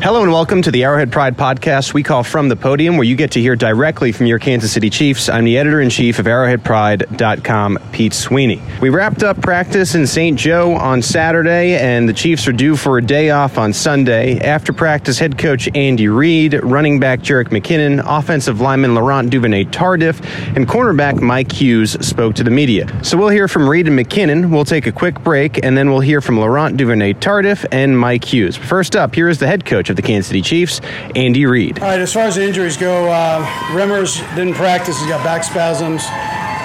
Hello and welcome to the Arrowhead Pride podcast we call From the Podium, where you get to hear directly from your Kansas City Chiefs. I'm the editor in chief of ArrowheadPride.com, Pete Sweeney. We wrapped up practice in St. Joe on Saturday, and the Chiefs are due for a day off on Sunday. After practice, head coach Andy Reid, running back Jerrick McKinnon, offensive lineman Laurent Duvernay Tardif, and cornerback Mike Hughes spoke to the media. So we'll hear from Reid and McKinnon. We'll take a quick break, and then we'll hear from Laurent Duvernay Tardif and Mike Hughes. First up, here is the head coach of the Kansas City Chiefs, Andy Reid. All right, as far as the injuries go, uh, Remmers didn't practice. He's got back spasms.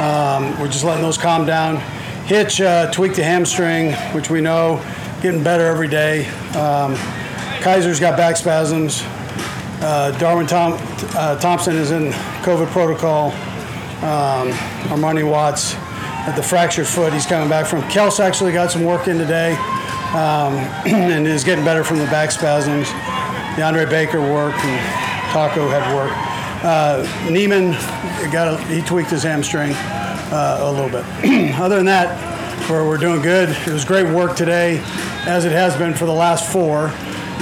Um, we're just letting those calm down. Hitch uh, tweaked the hamstring, which we know, getting better every day. Um, Kaiser's got back spasms. Uh, Darwin Tom, uh, Thompson is in COVID protocol. Um, Armani Watts at the fractured foot, he's coming back from. Kels actually got some work in today um, and is getting better from the back spasms. DeAndre Baker worked and Taco had work. Uh, Niemann got a, he tweaked his hamstring uh, a little bit. Other than that, we're, we're doing good. It was great work today, as it has been for the last four.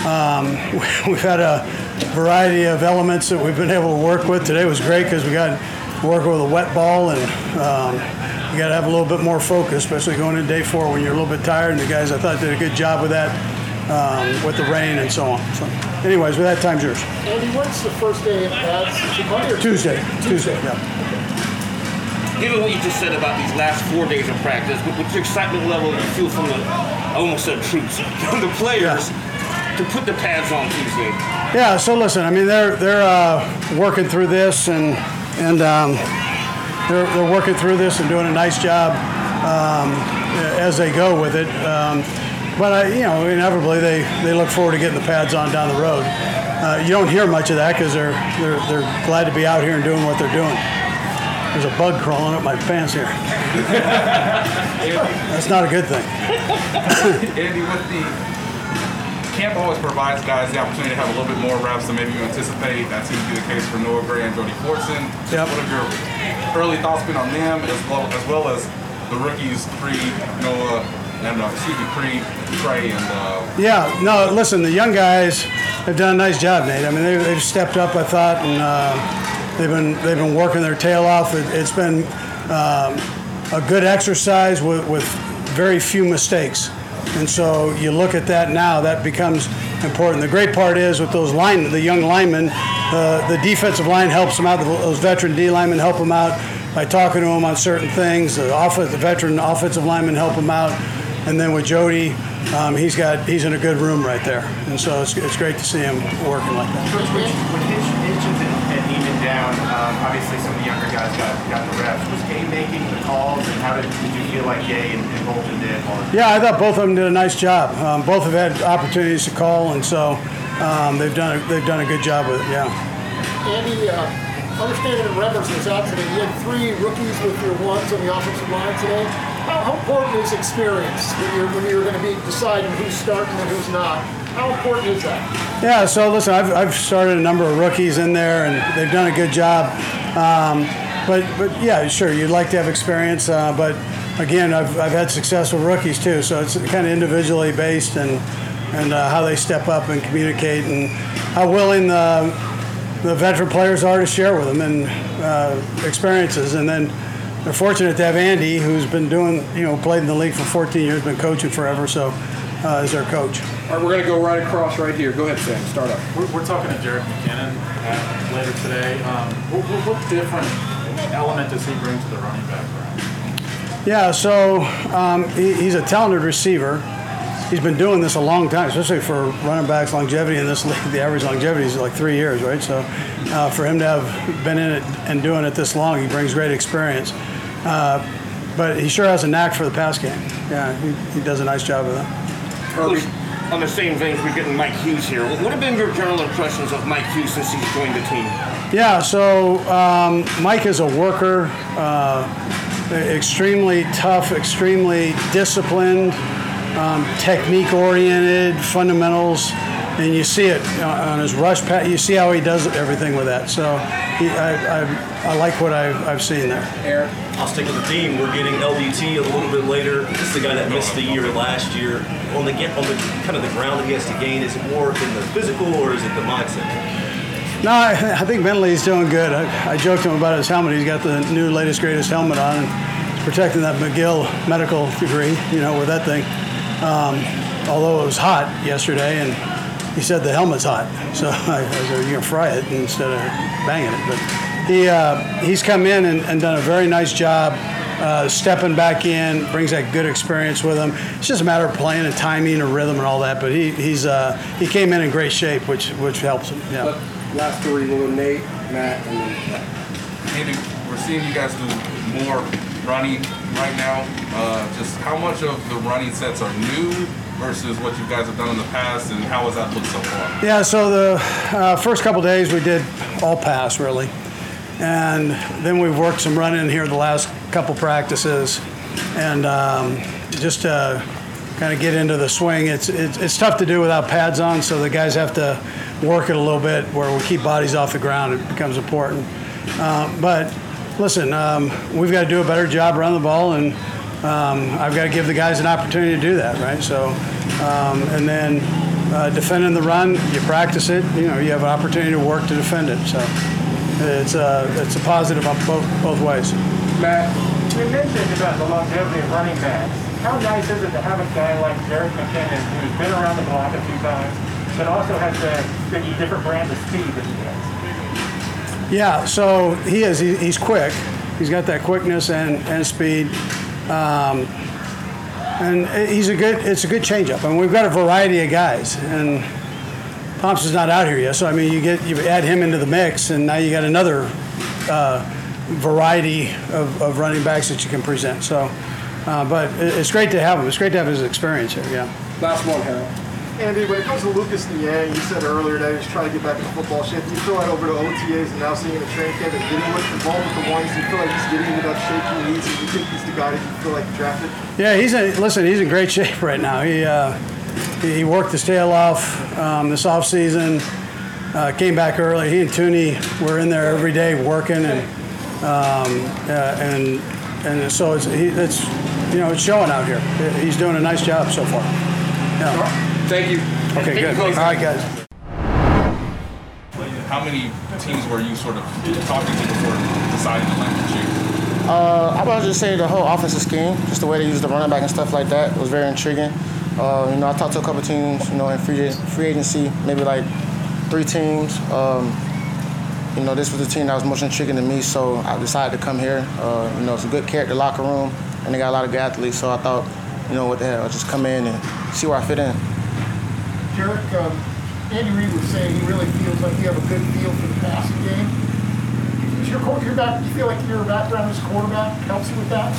Um, we've had a variety of elements that we've been able to work with. Today was great because we got working with a wet ball and um, you got to have a little bit more focus, especially going into day four when you're a little bit tired. And the guys, I thought, did a good job with that, um, with the rain and so on. So, anyways, with that, time's yours. Andy, when's the first day of pads? Is it Monday or Tuesday. Tuesday. Yeah. Given what you just said about these last four days of practice, what- what's your excitement level you feel from the, I almost said troops, from the players to put the pads on Tuesday? Yeah. So listen, I mean, they're they're uh, working through this and and um, they're they're working through this and doing a nice job um, as they go with it. Um, but I, you know, inevitably they, they look forward to getting the pads on down the road. Uh, you don't hear much of that because they're, they're they're glad to be out here and doing what they're doing. There's a bug crawling up my pants here. That's not a good thing. Andy, with the camp always provides guys the opportunity to have a little bit more reps than maybe you anticipate. That seems to be the case for Noah Gray and Jody Fortson. Yep. What have your early thoughts been on them, as well as, well as the rookies pre Noah and uh, excuse me pre Trey and uh, Yeah, no, listen, the young guys have done a nice job, Nate. I mean, they, they've stepped up, I thought, and uh, they've been they've been working their tail off. It, it's been um, a good exercise with, with very few mistakes, and so you look at that now. That becomes important. The great part is with those line, the young linemen, uh, the defensive line helps them out. Those veteran D linemen help them out by talking to them on certain things. The, the veteran offensive linemen help them out. And then with Jody, um, he's got he's in a good room right there, and so it's, it's great to see him working like that. Coach, when Hitch, Hitchens and, and down, um, obviously some of the younger guys got, got the reps. Making the calls, and how did, did you feel like Gay and, and Bolton did? While Yeah, I thought both of them did a nice job. Um, both have had opportunities to call, and so um, they've done a, they've done a good job with it. Yeah. Andy, uh, understanding that Remmers was out today, you had three rookies with your ones on the offensive line today. How, how important is experience when you're, when you're going to be deciding who's starting and who's not? How important is that? Yeah, so listen, I've, I've started a number of rookies in there, and they've done a good job. Um, but, but yeah, sure, you'd like to have experience, uh, but again, I've, I've had successful rookies too, so it's kind of individually based and, and uh, how they step up and communicate and how willing the, the veteran players are to share with them and uh, experiences. And then they're fortunate to have Andy, who's been doing, you know, played in the league for 14 years, been coaching forever, so uh, is their coach. All right, we're going to go right across right here. Go ahead, Sam. Start up. We're, we're talking to Jerrick McKinnon uh, later today. Um, what, what, what different element does he bring to the running back room? Yeah, so um, he, he's a talented receiver. he's been doing this a long time, especially for running backs longevity in this league. The average longevity is like three years, right? So uh, for him to have been in it and doing it this long, he brings great experience. Uh, but he sure has a knack for the pass game. Yeah, he, he does a nice job of that. On the same vein, we're getting Mike Hughes here. What have been your general impressions of Mike Hughes since he's joined the team? Yeah, so um, Mike is a worker, uh, extremely tough, extremely disciplined, um, technique oriented, fundamentals, and you see it on his rush pat. You see how he does everything with that. So he, I, I, I, like what I've, I've seen there. Aaron? I'll stick with the theme. We're getting LDT a little bit later. This is the guy that missed the year last year. On the on the kind of the ground that he has to gain, is it more in the physical or is it the mindset? No, I, I think mentally he's doing good. I, I, joked to him about his helmet. He's got the new latest greatest helmet on, and protecting that McGill medical degree, you know, with that thing. Um, although it was hot yesterday, and he said the helmet's hot, so I, I said you're gonna fry it instead of banging it. But he uh, he's come in and, and, done a very nice job. Uh, stepping back in brings that good experience with him. It's just a matter of playing and timing and rhythm and all that. But he he's uh, he came in in great shape, which which helps him. Yeah. But last three, we'll Nate, Matt, and then. Andy, we're seeing you guys do more running right now. Uh, just how much of the running sets are new versus what you guys have done in the past, and how has that looked so far? Yeah, so the uh, first couple days we did all pass really, and then we've worked some running here the last couple practices, and um, just to kind of get into the swing. It's, it's it's tough to do without pads on, so the guys have to work it a little bit where we keep bodies off the ground. It becomes important, uh, but listen, um, we've got to do a better job around the ball and um, I've got to give the guys an opportunity to do that, right? So, um, and then uh, defending the run, you practice it. You know, you have an opportunity to work to defend it. So, it's a it's a positive on both both ways. Matt, you mentioned about the longevity of running backs. How nice is it to have a guy like Jerrick McKinnon who's been around the block a few times, but also has a, different brand of speed that he has? Yeah, so he is. He, he's quick. He's got that quickness and, and speed. Um, and he's a good. It's a good changeup. I mean, we've got a variety of guys, and Thompson's not out here yet. So I mean, you get you add him into the mix, and now you got another uh, variety of, of, running backs that you can present. So, uh, but it's great to have him. It's great to have his experience here. Yeah. Last one, Harold. Andy, when it comes to Lucas Niang, you said earlier that he's trying to get back into football shape. Do You throw that over to OTAs and now seeing him in training camp and getting with the ball with the ones, you feel like he's getting into that shape he needs? And you think he's the guy that you feel like drafted? Yeah, he's a, listen. He's in great shape right now. He uh, he worked his tail off um, this off season. Uh, came back early. He and Thuney were in there every day working, and um, uh, and and so it's he, it's you know it's showing out here. He's doing a nice job so far. Yeah. Thank you. Okay, good. All right, guys. How many teams were you sort of talking to before deciding to land the Chiefs? Uh, I would just say the whole offensive scheme, just the way they use the running back and stuff like that, was very intriguing. Uh, you know, I talked to a couple teams, you know, in free free agency, maybe like three teams. Um, you know, this was the team that was most intriguing to me, so I decided to come here. Uh, you know, it's a good character locker room, and they got a lot of good athletes, so I thought, you know, what the hell, I'll just come in and see where I fit in. Derek, um, Andy Reid was saying he really feels like you have a good feel for the passing game. Is your, your back, you feel like your background as quarterback helps you with that?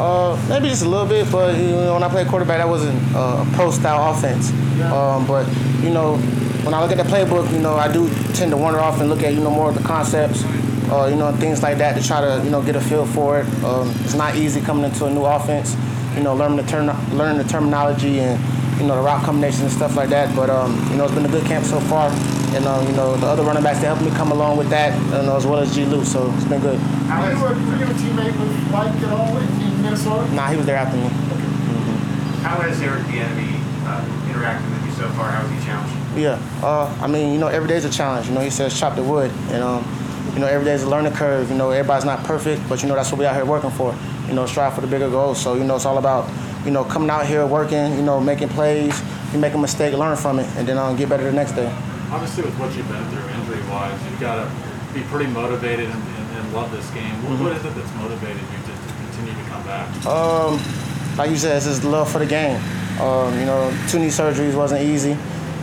Uh, maybe just a little bit, but you know, when I played quarterback, that wasn't uh, a pro style offense. Yeah. Um, but you know, when I look at the playbook, you know, I do tend to wander off and look at you know more of the concepts, uh, you know, things like that to try to you know get a feel for it. Um, it's not easy coming into a new offense, you know, learning the term, learning the terminology and you know, the route combinations and stuff like that. But, um, you know, it's been a good camp so far. And, um, you know, the other running backs, they helped me come along with that, you know, as well as G. Luke, so it's been good. How were, you a, were you a teammate with Mike at all in, Minnesota? Nah, he was there after me. Okay. Mm-hmm. How has Eric Bieniemy uh, interacted with you so far? How has he challenged you? Yeah, uh, I mean, you know, every day is a challenge. You know, he says chop the wood. And, um, you know, every day is a learning curve. You know, everybody's not perfect, but, you know, that's what we out here working for. You know, strive for the bigger goals. So, you know, it's all about, you know, coming out here working, you know, making plays, you make a mistake, learn from it, and then um, get better the next day. Obviously, with what you've been through injury-wise, you've got to be pretty motivated and, and, and love this game. Mm-hmm. What is it that's motivated you to, to, continue to come back? Um, like you said, it's just love for the game. Um, you know, two knee surgeries wasn't easy.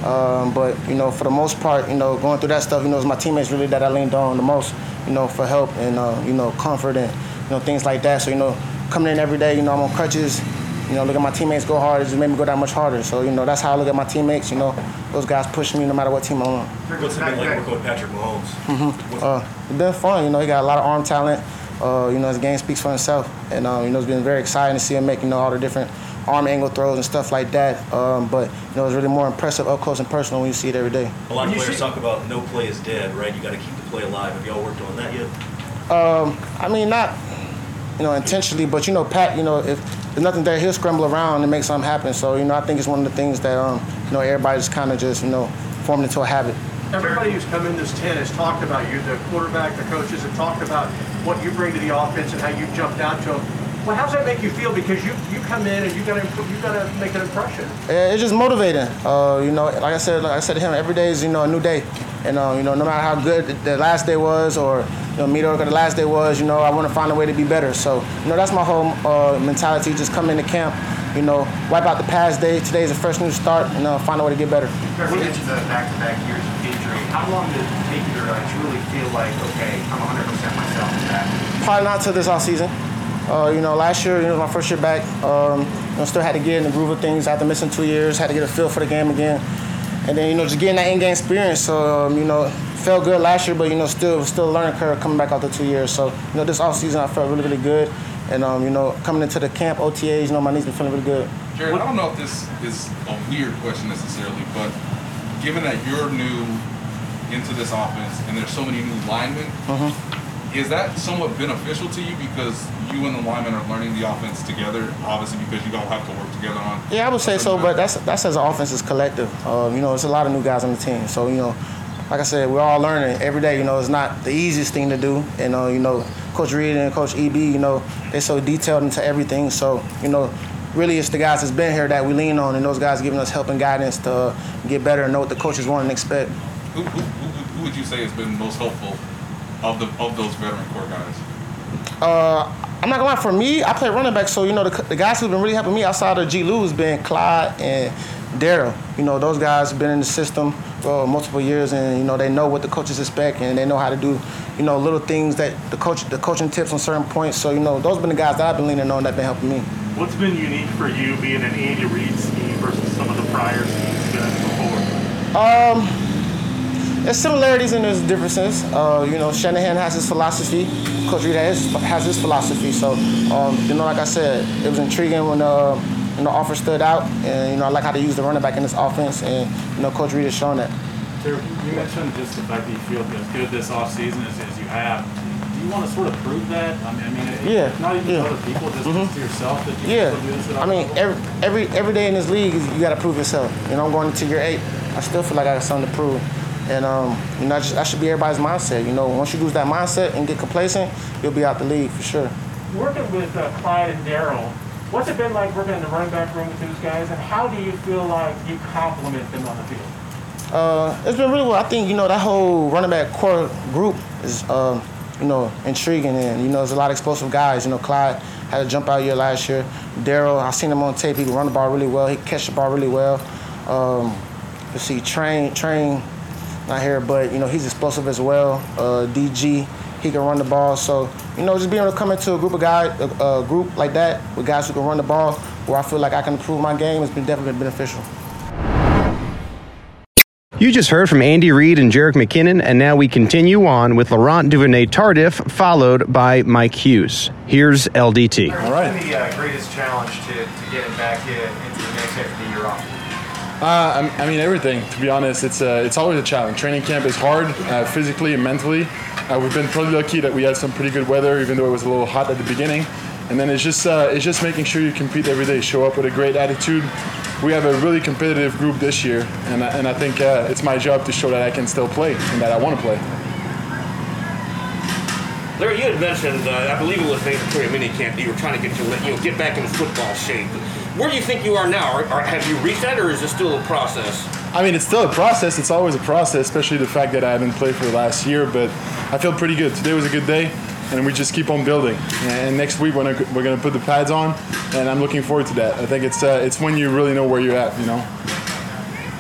Um, but you know, for the most part, you know, going through that stuff, you know, it was my teammates really that I leaned on the most, you know, for help and uh, you know, comfort and you know, things like that. So you know, coming in every day, you know, I'm on crutches. You know, look at my teammates go hard. It just made me go that much harder. So you know, that's how I look at my teammates. You know, those guys push me no matter what team I'm on. What's it been like working with Patrick Mahomes? Mm-hmm. Uh, it's been fun. You know, he got a lot of arm talent. Uh, you know, his game speaks for himself, and um, you know, it's been very exciting to see him make you know all the different arm angle throws and stuff like that. Um, but you know, it's really more impressive up close and personal when you see it every day. A lot of players talk about no play is dead, right? You got to keep the play alive. Have y'all worked on that yet? Um, I mean, not you know intentionally, but you know, Pat. You know, if there's nothing there, he'll scramble around and make something happen. So you know, I think it's one of the things that um, you know everybody's kind of just you know formed into a habit. Everybody who's come in this tent has talked about you. The quarterback, the coaches have talked about what you bring to the offense and how you jumped out to them. Well, how does that make you feel? Because you you come in and you got to you got to make an impression. It's just motivating. Uh, you know, like I said, like I said to him, every day is you know a new day, and uh, you know no matter how good the last day was or you know mediocre the last day was, you know I want to find a way to be better. So you know that's my whole uh, mentality. Just come into camp, you know, wipe out the past day. Today's a fresh new start, and uh, find a way to get better. Trevor, you mentioned the back-to-back years of injury. How long did it take you to uh, truly feel like, okay, I'm 100% myself in that? Probably not till this off season. Uh, you know, last year, you know, my first year back, um, you know, still had to get in the groove of things after missing two years. Had to get a feel for the game again, and then you know, just getting that in-game experience. So um, you know, felt good last year, but you know, still still learning curve coming back after two years. So you know, this off season, I felt really really good, and um, you know, coming into the camp OTAs, you know, my knees been feeling really good. Jared, I don't know if this is a weird question necessarily, but given that you're new into this offense and there's so many new linemen, is that somewhat beneficial to you because you and the linemen are learning the offense together? Obviously, because you all have to work together on. Yeah, I would say so, but that's that's as an offense is collective. Um, you know, it's a lot of new guys on the team, so you know, like I said, we're all learning every day. You know, it's not the easiest thing to do, and uh, you know, Coach Reid and Coach EB, you know, they're so detailed into everything. So you know, really, it's the guys that's been here that we lean on, and those guys giving us help and guidance to uh, get better and know what the coaches want and expect. Who, who, who, who would you say has been most helpful of the of those veteran core guys? Uh, I'm not gonna lie. For me, I play running back, so you know the, the guys who've been really helping me outside of G. Lou has been Clyde and Darrel. You know those guys have been in the system for multiple years, and you know they know what the coaches expect, and they know how to do, you know, little things that the coach, the coaching tips on certain points. So you know those have been the guys that I've been leaning on that have been helping me. What's been unique for you being an Andy Reid scheme versus some of the prior schemes you've been in before? Um, there's similarities and there's differences. Uh, you know, Shanahan has his philosophy. Coach Reid has, has his philosophy. So, um, you know, like I said, it was intriguing when uh, when the offer stood out, and you know, I like how they use the running back in this offense, and you know, Coach Reid has shown that. Terry, you mentioned just the fact that you feel as good this offseason as, as you have. Do you want to sort of prove that? I mean, I mean it- Yeah, not even yeah. to other people, just Mhm. to yourself that you Yeah, do this I mean, level? every every every day in this league, you got to prove yourself. You know, I'm going into year eight. I still feel like I got something to prove, and um, you know, that should be everybody's mindset. You know, once you lose that mindset and get complacent, you'll be out the league for sure. Working with uh, Clyde and Darrel, what's it been like working in the running back room with those guys, and how do you feel like you complement them on the field? Uh, it's been really well. I think you know that whole running back core group is um, you know intriguing, and you know there's a lot of explosive guys. You know, Clyde had a jump out year last year. Darrel, I've seen him on tape. He can run the ball really well. He can catch the ball really well. Um, let's see, train train not here, but you know he's explosive as well. Uh, DG, he can run the ball. So you know, just being able to come into a group of guys, a, a group like that with guys who can run the ball, where I feel like I can improve my game, has been definitely been beneficial. You just heard from Andy Reid and Jerrick McKinnon, and now we continue on with Laurent Duvernay Tardif, followed by Mike Hughes. Here's LDT. What's the uh, greatest challenge to, to getting back in, Uh, I mean everything. To be honest, it's uh, it's always a challenge. Training camp is hard, uh, physically and mentally. Uh, we've been pretty lucky that we had some pretty good weather, even though it was a little hot at the beginning. And then it's just uh, it's just making sure you compete every day, show up with a great attitude. We have a really competitive group this year, and I, and I think uh, it's my job to show that I can still play and that I want to play. Larry, you had mentioned, I believe it was mandatory minicamp, that you were trying to get your, you know, get back in football shape. Where do you think you are now? Are, are, have you reached that, or is it still a process? I mean, it's still a process. It's always a process, especially the fact that I haven't played for the last year. But I feel pretty good. Today was a good day. and we just keep on building. And next week we're gonna, we're gonna put the pads on, and I'm looking forward to that. I think it's uh, it's when you really know where you're at, you know.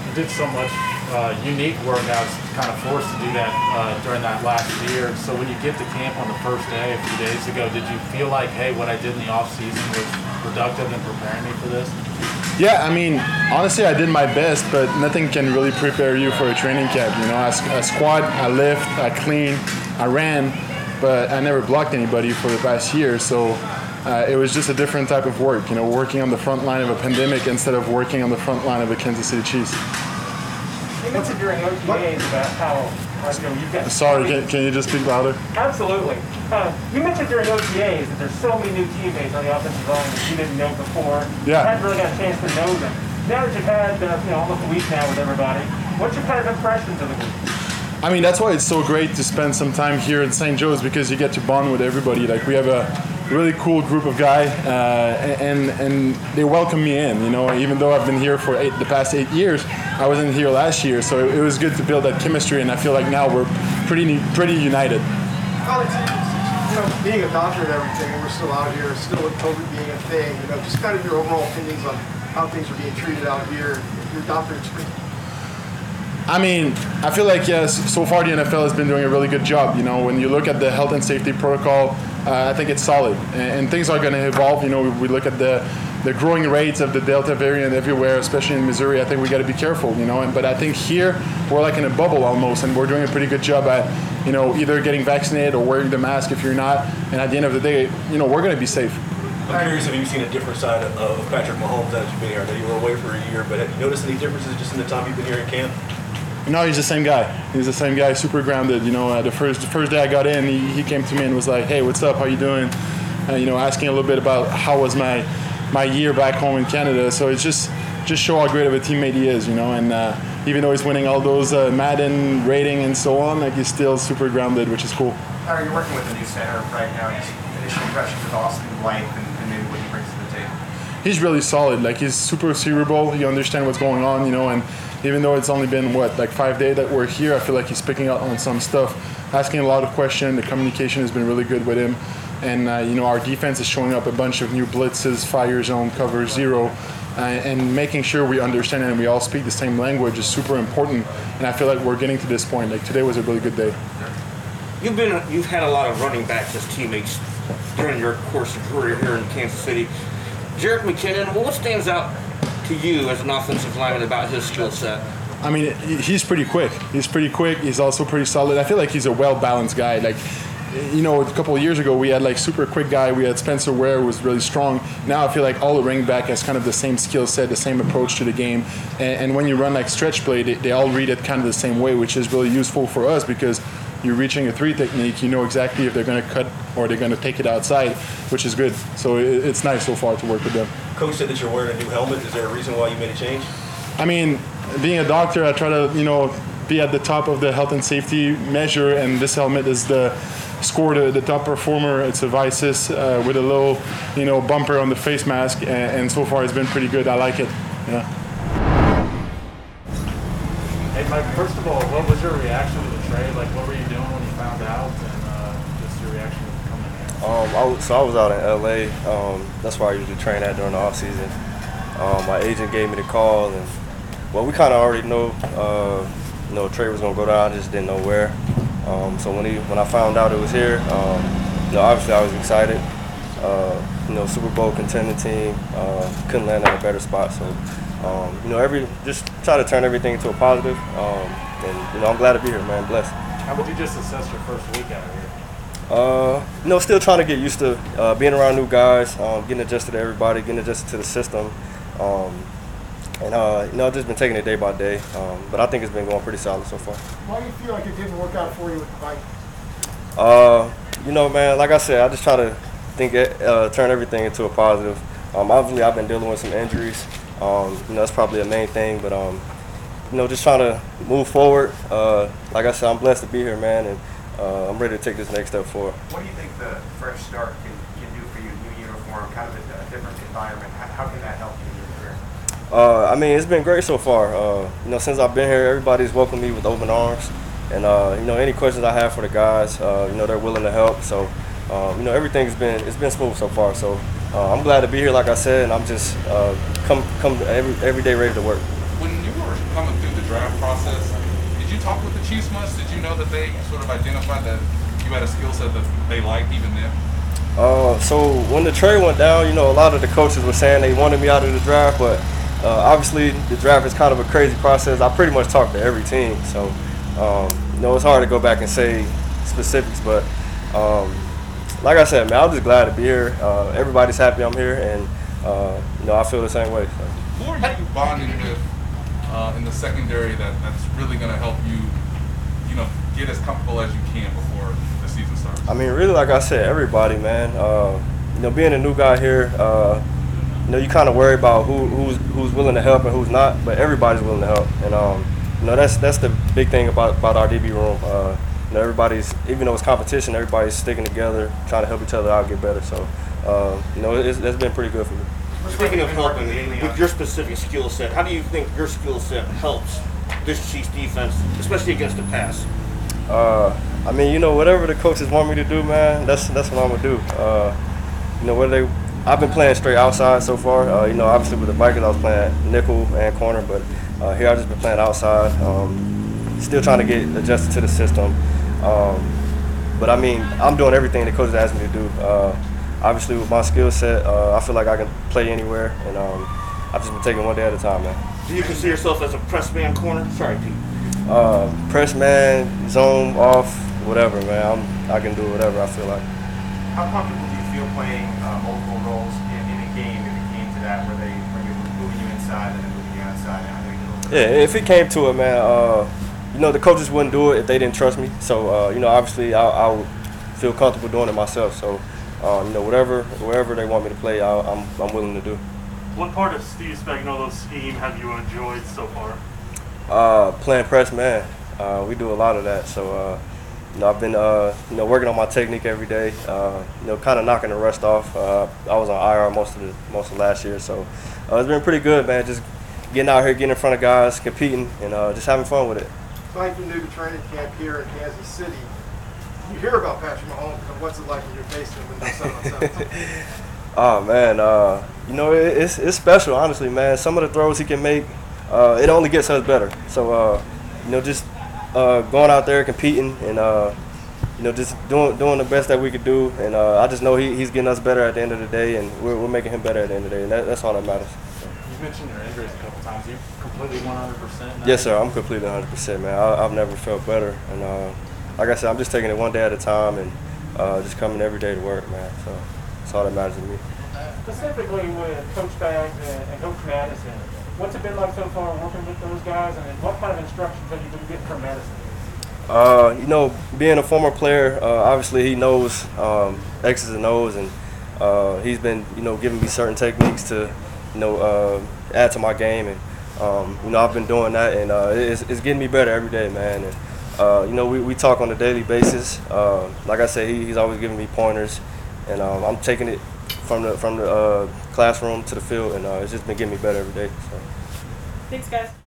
You did so much uh, unique work. I was kind of forced to do that uh, during that last year. So when you get to camp on the first day a few days ago, did you feel like, hey, what I did in the off season was productive in preparing me for this? Yeah, I mean, honestly, I did my best, but nothing can really prepare you for a training camp. You know, I, I squat, I lift, I clean, I ran, but I never blocked anybody for the past year. So uh, it was just a different type of work. You know, working on the front line of a pandemic instead of working on the front line of the Kansas City Chiefs. You mentioned during OTAs about how uh, you know, you've got Sorry, can, can you just speak louder? Absolutely. Uh, you mentioned during OTAs that there's so many new teammates on the offensive line that you didn't know before. Yeah. You hadn't really got a chance to know them. Now that you've had uh, you know almost a week now with everybody, what's your kind of impressions of the group? I mean, that's why it's so great to spend some time here in St. Joe's because you get to bond with everybody. Like we have a really cool group of guys, uh, and and they welcomed me in. You know, even though I've been here for eight, the past eight years, I wasn't here last year, so it, it was good to build that chemistry. And I feel like now we're pretty pretty united. You know, being a doctor and everything, and we're still out here, still with COVID being a thing, you know, just kind of your overall opinions on how things are being treated out here, your doctor experience. I mean, I feel like yes. So far, the NFL has been doing a really good job. You know, when you look at the health and safety protocol, uh, I think it's solid, and, and things are going to evolve. You know, we, we look at the the growing rates of the Delta variant everywhere, especially in Missouri. I think we got to be careful. You know, and, but I think here we're like in a bubble almost, and we're doing a pretty good job at you know either getting vaccinated or wearing the mask if you're not. And at the end of the day, you know, we're going to be safe. I'm curious, have you've seen a different side of, of Patrick Mahomes as you've been here? I know you were away for a year, but have you noticed any differences just in the time you've been here in camp? No, he's the same guy. He's the same guy, super grounded. You know, uh, the first the first day I got in, he, he came to me and was like, "Hey, what's up? How you doing?" Uh, you know, asking a little bit about how was my my year back home in Canada. So it's just just show how great of a teammate he is. You know, and uh, even though he's winning all those uh, Madden rating and so on, like he's still super grounded, which is cool. Are you working with a new center right now? Just initial impressions with Austin Blythe and, and maybe what he brings to the table. He's really solid. Like he's super cerebral. He understands what's going on. You know, and even though it's only been what like five days that we're here, I feel like he's picking up on some stuff, asking a lot of questions. The communication has been really good with him, and uh, you know our defense is showing up a bunch of new blitzes, fire zone, cover zero, uh, and making sure we understand and we all speak the same language is super important. And I feel like we're getting to this point. Like today was a really good day. You've been you've had a lot of running backs as teammates during your course of career here in Kansas City. Jerrick McKinnon, what stands out to you as an offensive lineman about his skill set? I mean, he's pretty quick. He's pretty quick. He's also pretty solid. I feel like he's a well balanced guy. Like, you know, a couple of years ago we had like super quick guy. We had Spencer Ware was really strong. Now I feel like all the running back has kind of the same skill set, the same approach to the game. And, and when you run like stretch play, they, they all read it kind of the same way, which is really useful for us because you're reaching a three technique. You know exactly if they're going to cut or they're going to take it outside, which is good. So it, it's nice so far to work with them. Coach said that you're wearing a new helmet. Is there a reason why you made a change? I mean, being a doctor, I try to, you know, be at the top of the health and safety measure, and this helmet is the score the, the top performer. It's a Vicis uh, with a little, you know, bumper on the face mask, and, and so far it's been pretty good. I like it. Yeah. Hey, Mike, first of all, what was your reaction to the trade? Like, what were you doing when you found out, and uh, just your reaction to coming here? Um, I was, so I was out in LA. Um, that's where I usually train at during the off season. Um, my agent gave me the call, and well, we kind of already know, uh, you know, trade was gonna go down. Just didn't know where. Um, so when he, when I found out it was here, um, you know, obviously I was excited. Uh, you know, Super Bowl contending team. Uh, couldn't land at a better spot. So, um, you know, every just try to turn everything into a positive. And you know, I'm glad to be here, man. Blessed. How would you just assess your first week out here? Uh, you know, still trying to get used to uh, being around new guys, um, getting adjusted to everybody, getting adjusted to the system, um, and uh, you know, I've just been taking it day by day. Um, but I think it's been going pretty solid so far. Why do you feel like it didn't work out for you with the bike? Uh, you know, man, like I said, I just try to think, it, uh, turn everything into a positive. Um, obviously, I've been dealing with some injuries. Um, you know, that's probably a main thing, but um, you know, just trying to move forward. Uh, like I said, I'm blessed to be here, man, and uh, I'm ready to take this next step forward. What do you think the fresh start can, can do for you? New uniform, kind of a, a different environment. How, how can that help you in your career? Uh, I mean, it's been great so far. Uh, you know, since I've been here, everybody's welcomed me with open arms. And, uh, you know, any questions I have for the guys, uh, you know, they're willing to help. So, um, you know everything's been it's been smooth so far. So uh, I'm glad to be here, like I said, and I'm just uh, come come every every day ready to work. When you were coming through the draft process, did you talk with the Chiefs much? Did you know that they sort of identified that you had a skill set that they liked even then? Uh, so when the trade went down, you know, a lot of the coaches were saying they wanted me out of the draft, but uh, obviously the draft is kind of a crazy process. I pretty much talked to every team, so um, you know it's hard to go back and say specifics. But um, like I said, man, I'm just glad to be here. Uh, everybody's happy I'm here, and uh, you know I feel the same way. So. Who are you bonding with uh, in the secondary that, that's really going to help you, you know, get as comfortable as you can before the season starts? I mean, really, like I said, everybody, man. Uh, you know, being a new guy here, uh, you know, you kind of worry about who, who's who's willing to help and who's not, but everybody's willing to help. And um, you know, that's that's the big thing about about our DB room. Uh, you know, everybody's even though it's competition, everybody's sticking together, trying to help each other out get better. So, uh, you know, it's, that's been pretty good for me. Speaking of helping, with your specific skill set, how do you think your skill set helps this Chiefs defense, especially against the pass? Uh, I mean, you know, whatever the coaches want me to do, man, that's that's what I'm gonna do. Uh, you know, whether they, I've been playing straight outside so far. Uh, you know, obviously with the Vikings, I was playing nickel and corner, but uh, here I've just been playing outside. Um, still trying to get adjusted to the system. Um, but I mean, I'm doing everything the coaches asked me to do. Uh, obviously, with my skill set, uh, I feel like I can play anywhere, and um, I've just been taking one day at a time, man. Do you consider yourself as a press man corner? Sorry, Pete. Uh, press man, zone off, whatever, man. I'm, I can do whatever I feel like. How comfortable do you feel playing uh, multiple roles in, in a game if it came to that, where they where you're moving you inside and then moving you outside? I know you do a little bit Yeah, if it came to it, man, uh, you know, the coaches wouldn't do it if they didn't trust me. So, uh, you know, obviously, I, I would feel comfortable doing it myself. So, uh, you know, whatever, wherever they want me to play, I, I'm, I'm willing to do. What part of Steve Spagnuolo's scheme have you enjoyed so far? Uh, playing press man, uh, we do a lot of that. So, uh, you know, I've been, uh, you know, working on my technique every day. Uh, you know, kind of knocking the rust off. Uh, I was on IR most of the most of last year, so uh, it's been pretty good, man. Just getting out here, getting in front of guys, competing, and uh, just having fun with it. Thank you, new to training camp here in Kansas City. You hear about Patrick Mahomes, but what's it like when you're facing him in the seven on seven? Oh man, uh, you know it, it's it's special, honestly, man. Some of the throws he can make, uh, it only gets us better. So uh, you know, just uh, going out there competing and uh, you know just doing doing the best that we could do. And uh, I just know he, he's getting us better at the end of the day, and we're, we're making him better at the end of the day, and that, that's all that matters. You mentioned your injuries a couple times. You completely 100%? Yes, sir. I'm completely 100%, man. I, I've never felt better, and uh, like I said, I'm just taking it one day at a time and uh, just coming every day to work, man. So that's all that matters to me. Specifically with Coach Spags and, and Coach Madison, what's it been like so far working with those guys, and what kind of instructions have you been getting from Madison? Uh, you know, being a former player, uh, obviously he knows um, X's and O's, and uh, he's been, you know, giving me certain techniques to, you know, uh, add to my game, and um, you know, I've been doing that, and uh, it's, it's getting me better every day, man. And uh, you know, we, we talk on a daily basis. Uh, like I said, he, he's always giving me pointers, and um, I'm taking it from the from the uh, classroom to the field, and uh, it's just been getting me better every day. So. Thanks, guys.